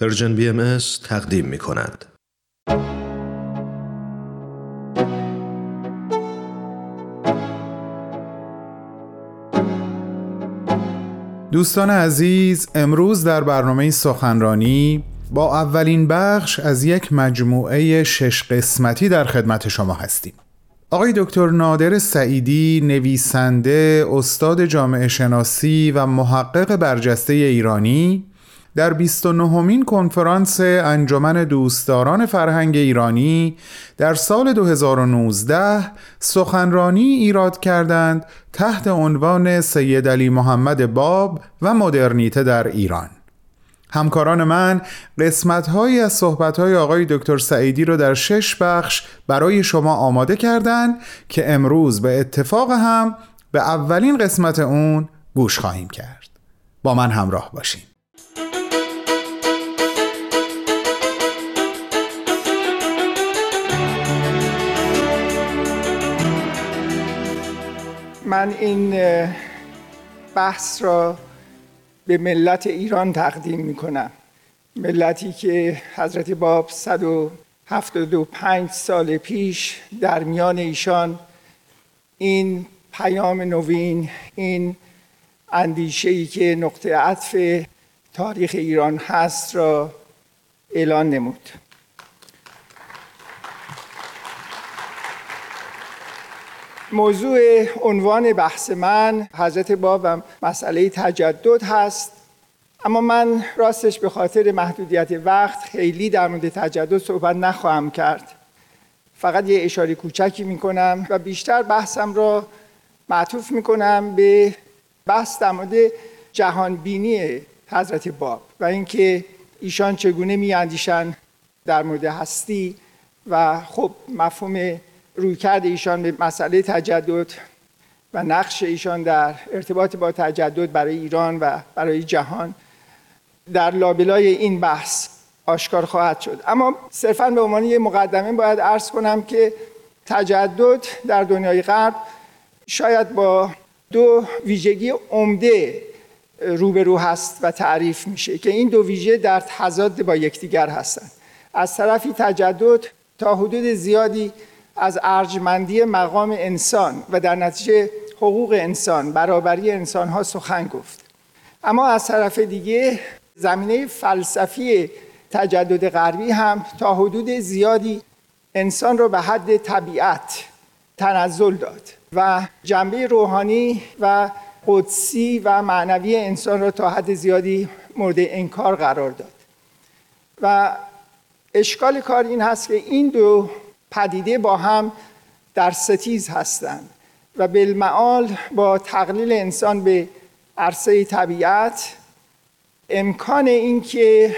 پرژن بی ام تقدیم می کند. دوستان عزیز امروز در برنامه سخنرانی با اولین بخش از یک مجموعه شش قسمتی در خدمت شما هستیم آقای دکتر نادر سعیدی نویسنده استاد جامعه شناسی و محقق برجسته ایرانی در 29 مین کنفرانس انجمن دوستداران فرهنگ ایرانی در سال 2019 سخنرانی ایراد کردند تحت عنوان سید علی محمد باب و مدرنیته در ایران. همکاران من قسمت هایی از صحبت های آقای دکتر سعیدی رو در شش بخش برای شما آماده کردند که امروز به اتفاق هم به اولین قسمت اون گوش خواهیم کرد. با من همراه باشیم من این بحث را به ملت ایران تقدیم می کنم ملتی که حضرت باب 175 سال پیش در میان ایشان این پیام نوین این اندیشه ای که نقطه عطف تاریخ ایران هست را اعلان نمود. موضوع عنوان بحث من حضرت باب و مسئله تجدد هست. اما من راستش به خاطر محدودیت وقت خیلی در مورد تجدد صحبت نخواهم کرد. فقط یه اشاره کوچکی می‌کنم و بیشتر بحثم را معطوف می‌کنم به بحث در مورد جهانبینی حضرت باب و اینکه ایشان چگونه میاندیشند در مورد هستی. و خب مفهوم رویکرد ایشان به مسئله تجدد و نقش ایشان در ارتباط با تجدد برای ایران و برای جهان در لابلای این بحث آشکار خواهد شد. اما صرفا به عنوان یه مقدمه باید عرض کنم که تجدد در دنیای غرب شاید با دو ویژگی عمده روبرو هست و تعریف میشه که این دو ویژه در تضاد با یکدیگر هستند. از طرفی تجدد تا حدود زیادی از ارجمندی مقام انسان و در نتیجه حقوق انسان برابری انسان ها سخن گفت. اما از طرف دیگه زمینه فلسفی تجدد غربی هم تا حدود زیادی انسان را به حد طبیعت تنزل داد و جنبه روحانی و قدسی و معنوی انسان را تا حد زیادی مورد انکار قرار داد. و اشکال کار این هست که این دو پدیده با هم در ستیز هستند و بالمعال با تقلیل انسان به عرصه طبیعت امکان اینکه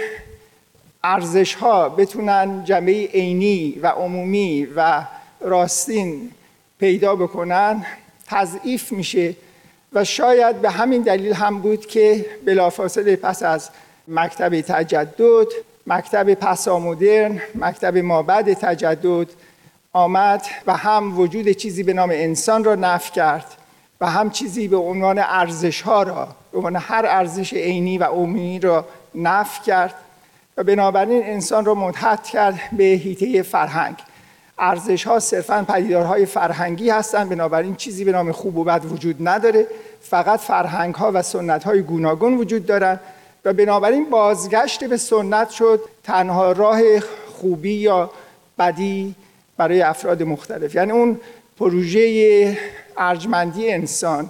ارزش ها بتونن جمعه عینی و عمومی و راستین پیدا بکنن تضعیف میشه و شاید به همین دلیل هم بود که بلافاصله پس از مکتب تجدد مکتب پسامدرن مکتب مابد تجدد آمد و هم وجود چیزی به نام انسان را نف کرد و هم چیزی به عنوان ارزش ها را به عنوان هر ارزش عینی و عمومی را نف کرد و بنابراین انسان را متحد کرد به هیته فرهنگ. ارزش ها صرفا پدیدارهای فرهنگی هستند بنابراین چیزی به نام خوب و بد وجود نداره. فقط فرهنگ ها و سنت های گوناگون وجود دارند. و بنابراین بازگشت به سنت شد تنها راه خوبی یا بدی برای افراد مختلف. یعنی اون پروژه ارجمندی انسان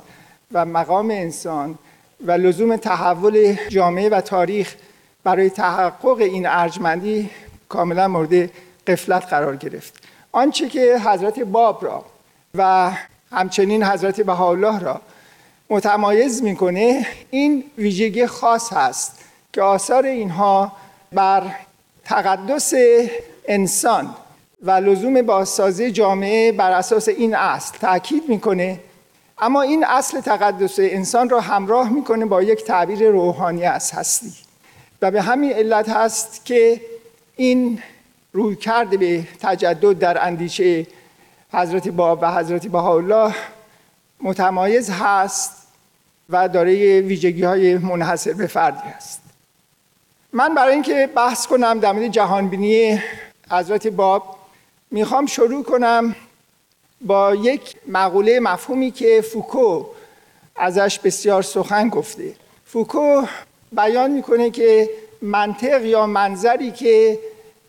و مقام انسان و لزوم تحول جامعه و تاریخ برای تحقق این ارجمندی کاملا مورد قفلت قرار گرفت. آنچه که حضرت باب را و همچنین حضرت بهاءالله را متمایز می‌کنه این ویژگی خاص هست که آثار اینها بر تقدس انسان و لزوم بازسازی جامعه بر اساس این اصل تاکید می‌کنه. اما این اصل تقدس انسان را همراه می‌کنه با یک تعبیر روحانی از هستی. و به همین علت هست که این روی کرده به تجدد در اندیشه حضرت باب و حضرت بهاءالله متمایز هست و دارای ویژگی های منحصر به فردی است من برای اینکه بحث کنم در مورد جهانبینی حضرت باب می‌خوام شروع کنم با یک مقوله مفهومی که فوکو ازش بسیار سخن گفته. فوکو بیان می‌کنه که منطق یا منظری که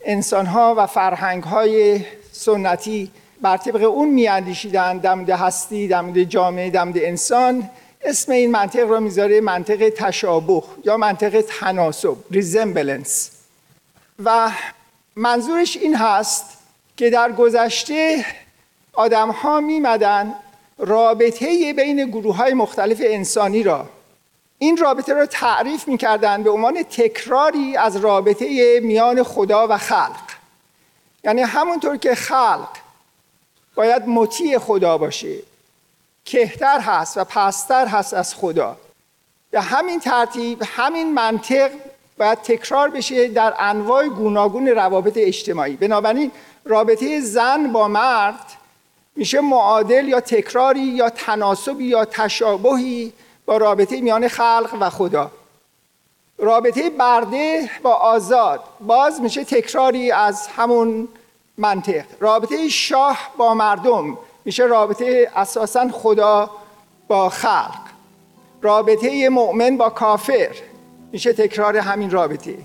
انسانها و فرهنگهای سنتی بر طبق اون میاندیشیدن مورد هستی مورد جامعه مورد انسان اسم این منطق را می‌ذاره منطق تشابه یا منطق تناسب resemblance. و منظورش این هست که در گذشته آدم ها میمدن رابطه بین گروه های مختلف انسانی را. این رابطه را تعریف می‌کردن به عنوان تکراری از رابطه میان خدا و خلق. یعنی همونطور که خلق باید مطیع خدا باشه. کهتر هست و پستر هست از خدا. به همین ترتیب همین منطق باید تکرار بشه در انواع گوناگون روابط اجتماعی. بنابراین رابطه زن با مرد میشه معادل یا تکراری یا تناسبی یا تشابهی با رابطه میان خلق و خدا. رابطه برده با آزاد باز میشه تکراری از همون منطق. رابطه شاه با مردم میشه رابطه اساسا خدا با خلق. رابطه مؤمن با کافر. میشه تکرار همین رابطه.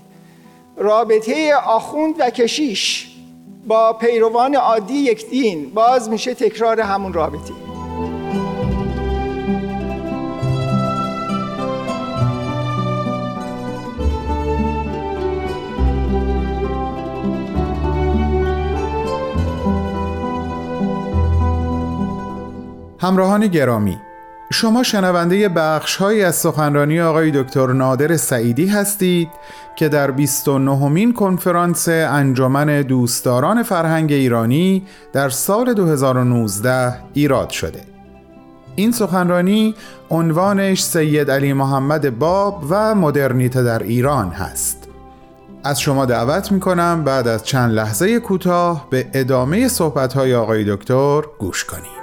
رابطه آخوند و کشیش با پیروان عادی یک دین. باز میشه تکرار همون رابطه. همراهان گرامی شما شنونده بخش از سخنرانی آقای دکتر نادر سعیدی هستید که در 29 مین کنفرانس انجمن دوستداران فرهنگ ایرانی در سال 2019 ایراد شده. این سخنرانی عنوانش سید علی محمد باب و مدرنیته در ایران هست. از شما دعوت می کنم بعد از چند لحظه کوتاه به ادامه صحبت های آقای دکتر گوش کنید.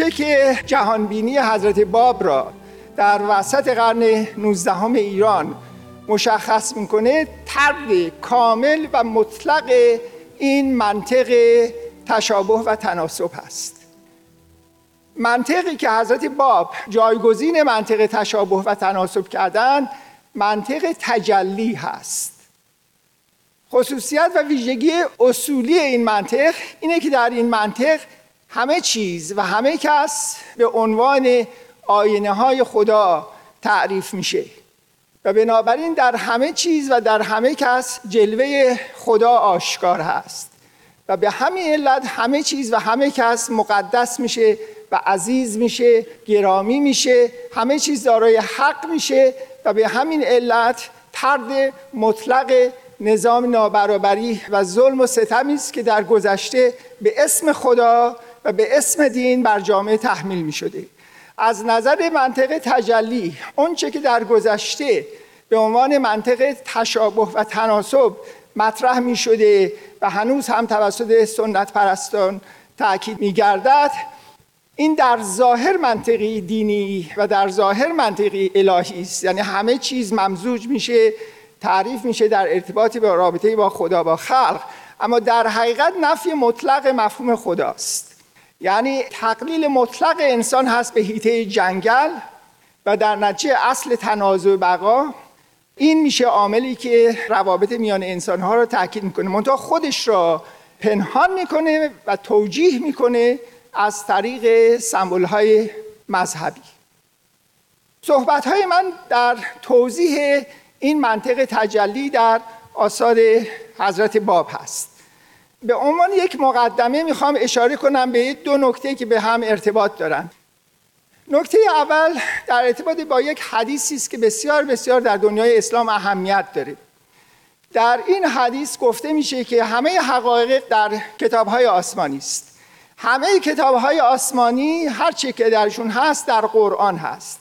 چه که جهانبینی حضرت باب را در وسط قرن 19 ایران مشخص می‌کنه طرد کامل و مطلق این منطق تشابه و تناسب هست منطقی که حضرت باب جایگزین منطق تشابه و تناسب کردن منطق تجلی هست. خصوصیت و ویژگی اصولی این منطق اینه که در این منطق همه چیز و همه کس به عنوان آینه های خدا تعریف میشه. و بنابراین در همه چیز و در همه کس جلوه خدا آشکار هست. و به همین علت همه چیز و همه کس مقدس میشه و عزیز میشه گرامی میشه همه چیز دارای حق میشه و به همین علت ترد مطلق نظام نابرابری و ظلم و ستمی است که در گذشته به اسم خدا و به اسم دین بر جامعه تحمیل می شده از نظر منطق تجلی اونچه که در گذشته به عنوان منطق تشابه و تناسب مطرح می شده و هنوز هم توسط سنت پرستان تأکید می گردد این در ظاهر منطقی دینی و در ظاهر منطقی الهی است. یعنی همه چیز ممزوج میشه تعریف میشه در ارتباطی با رابطه با خدا با خلق. اما در حقیقت نفی مطلق مفهوم خداست. یعنی تقلیل مطلق انسان هست به هیته جنگل و در نتیجه اصل تنازع بقا. این میشه عاملی که روابط میان انسان ها رو تاکید می‌کنه. منتها خودش را پنهان می‌کنه و توجیه می‌کنه از طریق سمبول های مذهبی. صحبت های من در توضیح این منطق تجلی در آثار حضرت باب هست. به عنوان یک مقدمه می‌خوام اشاره کنم به دو نکته که به هم ارتباط دارن. نکته اول در ارتباط با یک حدیثی است که بسیار بسیار در دنیای اسلام اهمیت داره. در این حدیث گفته میشه که همه حقایق در کتابهای آسمانی است. همه کتاب های آسمانی هر چی که درشون هست در قرآن هست.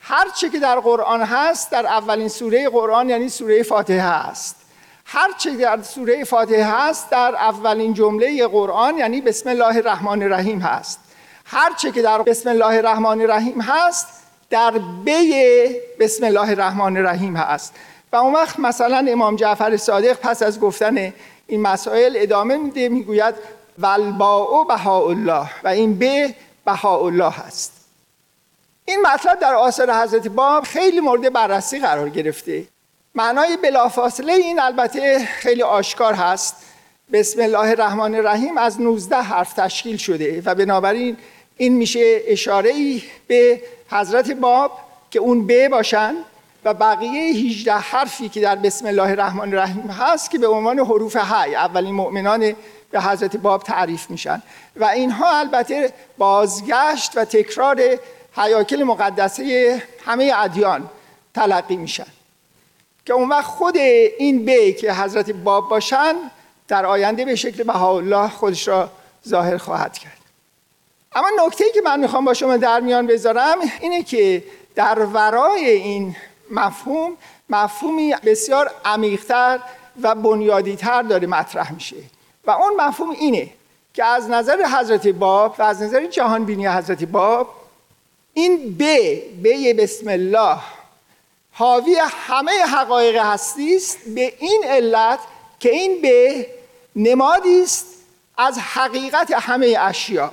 هر چی که در قرآن هست در اولین سوره قرآن یعنی سوره فاتحه هست هر چی در سوره فاتحه هست در اولین جمله قرآن یعنی بسم الله الرحمن الرحیم هست. هر چی که در بسم الله الرحمن الرحیم هست در بی بسم الله الرحمن الرحیم هست. و اون وقت مثلا امام جعفر صادق پس از گفتن این مسائل ادامه میده می‌گوید و بهاءالله و این به بهاءالله هست. این مطلب در آثار حضرت باب خیلی مورد بررسی قرار گرفته. معنای بلافاصله این البته خیلی آشکار هست. بسم الله الرحمن الرحیم از 19 حرف تشکیل شده و بنابراین این میشه اشاره ای به حضرت باب که اون به باشن و بقیه 18 حرفی که در بسم الله الرحمن الرحیم هست که به عنوان حروف های اولین مؤمنان به حضرت باب تعریف میشن. و اینها البته بازگشت و تکرار حیاکل مقدسه همه ادیان تلقی میشن. که اون وقت خود این بی که حضرت باب باشن در آینده به شکل بهاءالله خودش را ظاهر خواهد کرد. اما نکته که من می‌خوام با شما در میان بذارم اینه که در ورای این مفهوم مفهومی بسیار عمیقتر و بنیادیتر داره مطرح میشه. و اون مفهوم اینه که از نظر حضرت باب و از نظر جهان بینی حضرت باب این به به بسم الله حاوی همه حقایق هستی است به این علت که این به نمادی است از حقیقت همه اشیا.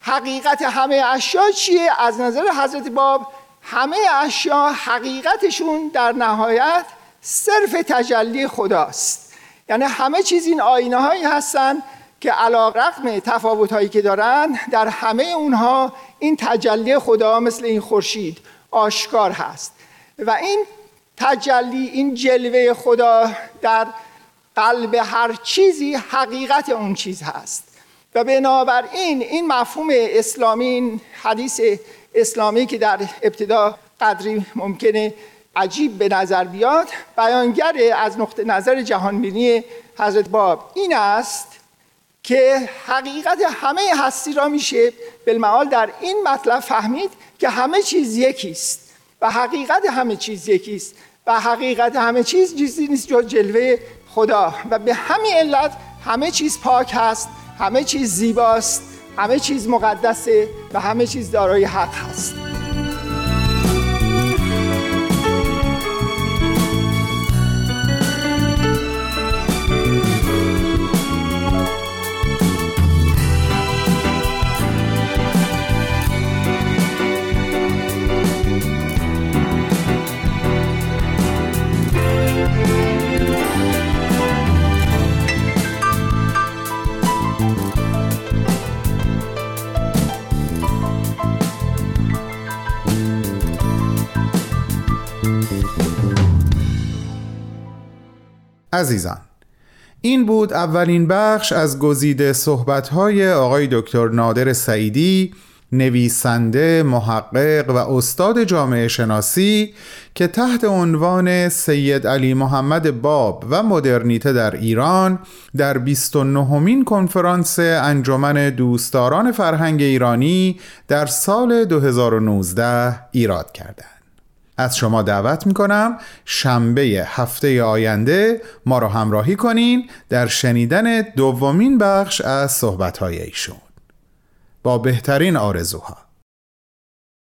حقیقت همه اشیا چیه؟ از نظر حضرت باب همه اشیا حقیقتشون در نهایت صرف تجلی خداست. یعنی همه چیز این آینه هایی هستن که علا رقم تفاوت هایی که دارن در همه اونها این تجلی خدا مثل این خورشید آشکار هست. و این تجلی این جلوه خدا در قلب هر چیزی حقیقت اون چیز هست. و بنابراین این مفهوم اسلامی این حدیث اسلامی که در ابتدا قدری ممکنه عجیب به نظر بیاد بیانگر از نقطه نظر جهانبینی حضرت باب این است که حقیقت همه هستی را میشه بالمعال در این مطلب فهمید که همه چیز یکیست. و حقیقت همه چیز یکیست. و حقیقت همه چیز چیزی نیست جز جلوه خدا. و به همین علت همه چیز پاک هست همه چیز زیباست همه چیز مقدسه و همه چیز دارای حق هست. عزیزان این بود اولین بخش از گزیده صحبت‌های آقای دکتر نادر سعیدی نویسنده، محقق و استاد جامعه شناسی که تحت عنوان سید علی محمد باب و مدرنیته در ایران در 29 مین کنفرانس انجمن دوستداران فرهنگ ایرانی در سال 2019 ایراد کردند. از شما دعوت می‌کنم شنبه هفته آینده ما را همراهی کنین در شنیدن دومین بخش از صحبتهای ایشون. با بهترین آرزوها.